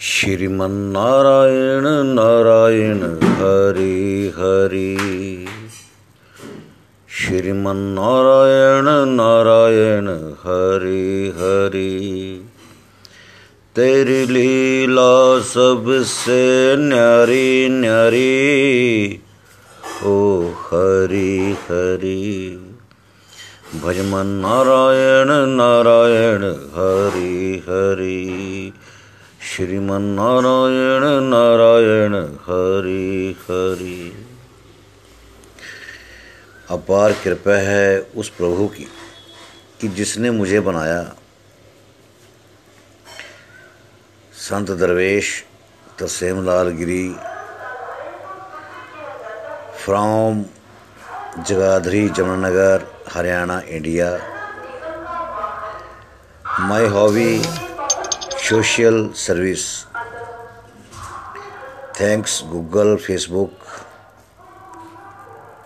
श्रीमन्नारायण, नारायण, हरि हरि। श्रीमन्नारायण, नारायण, हरि हरि। तेरी लीला सबसे न्यारी न्यारी। ओ हरि हरि। भजमन नारायण नारायण, हरि हरि। श्रीमन नारायण, हरि हरि। अपार कृपा है उस प्रभु की, कि जिसने मुझे बनाया। Sant Darvesh Tarsem Lal Giri. From, Jagadhri, Jamunanagar, Haryana, India. My hobby social service thanks Google Facebook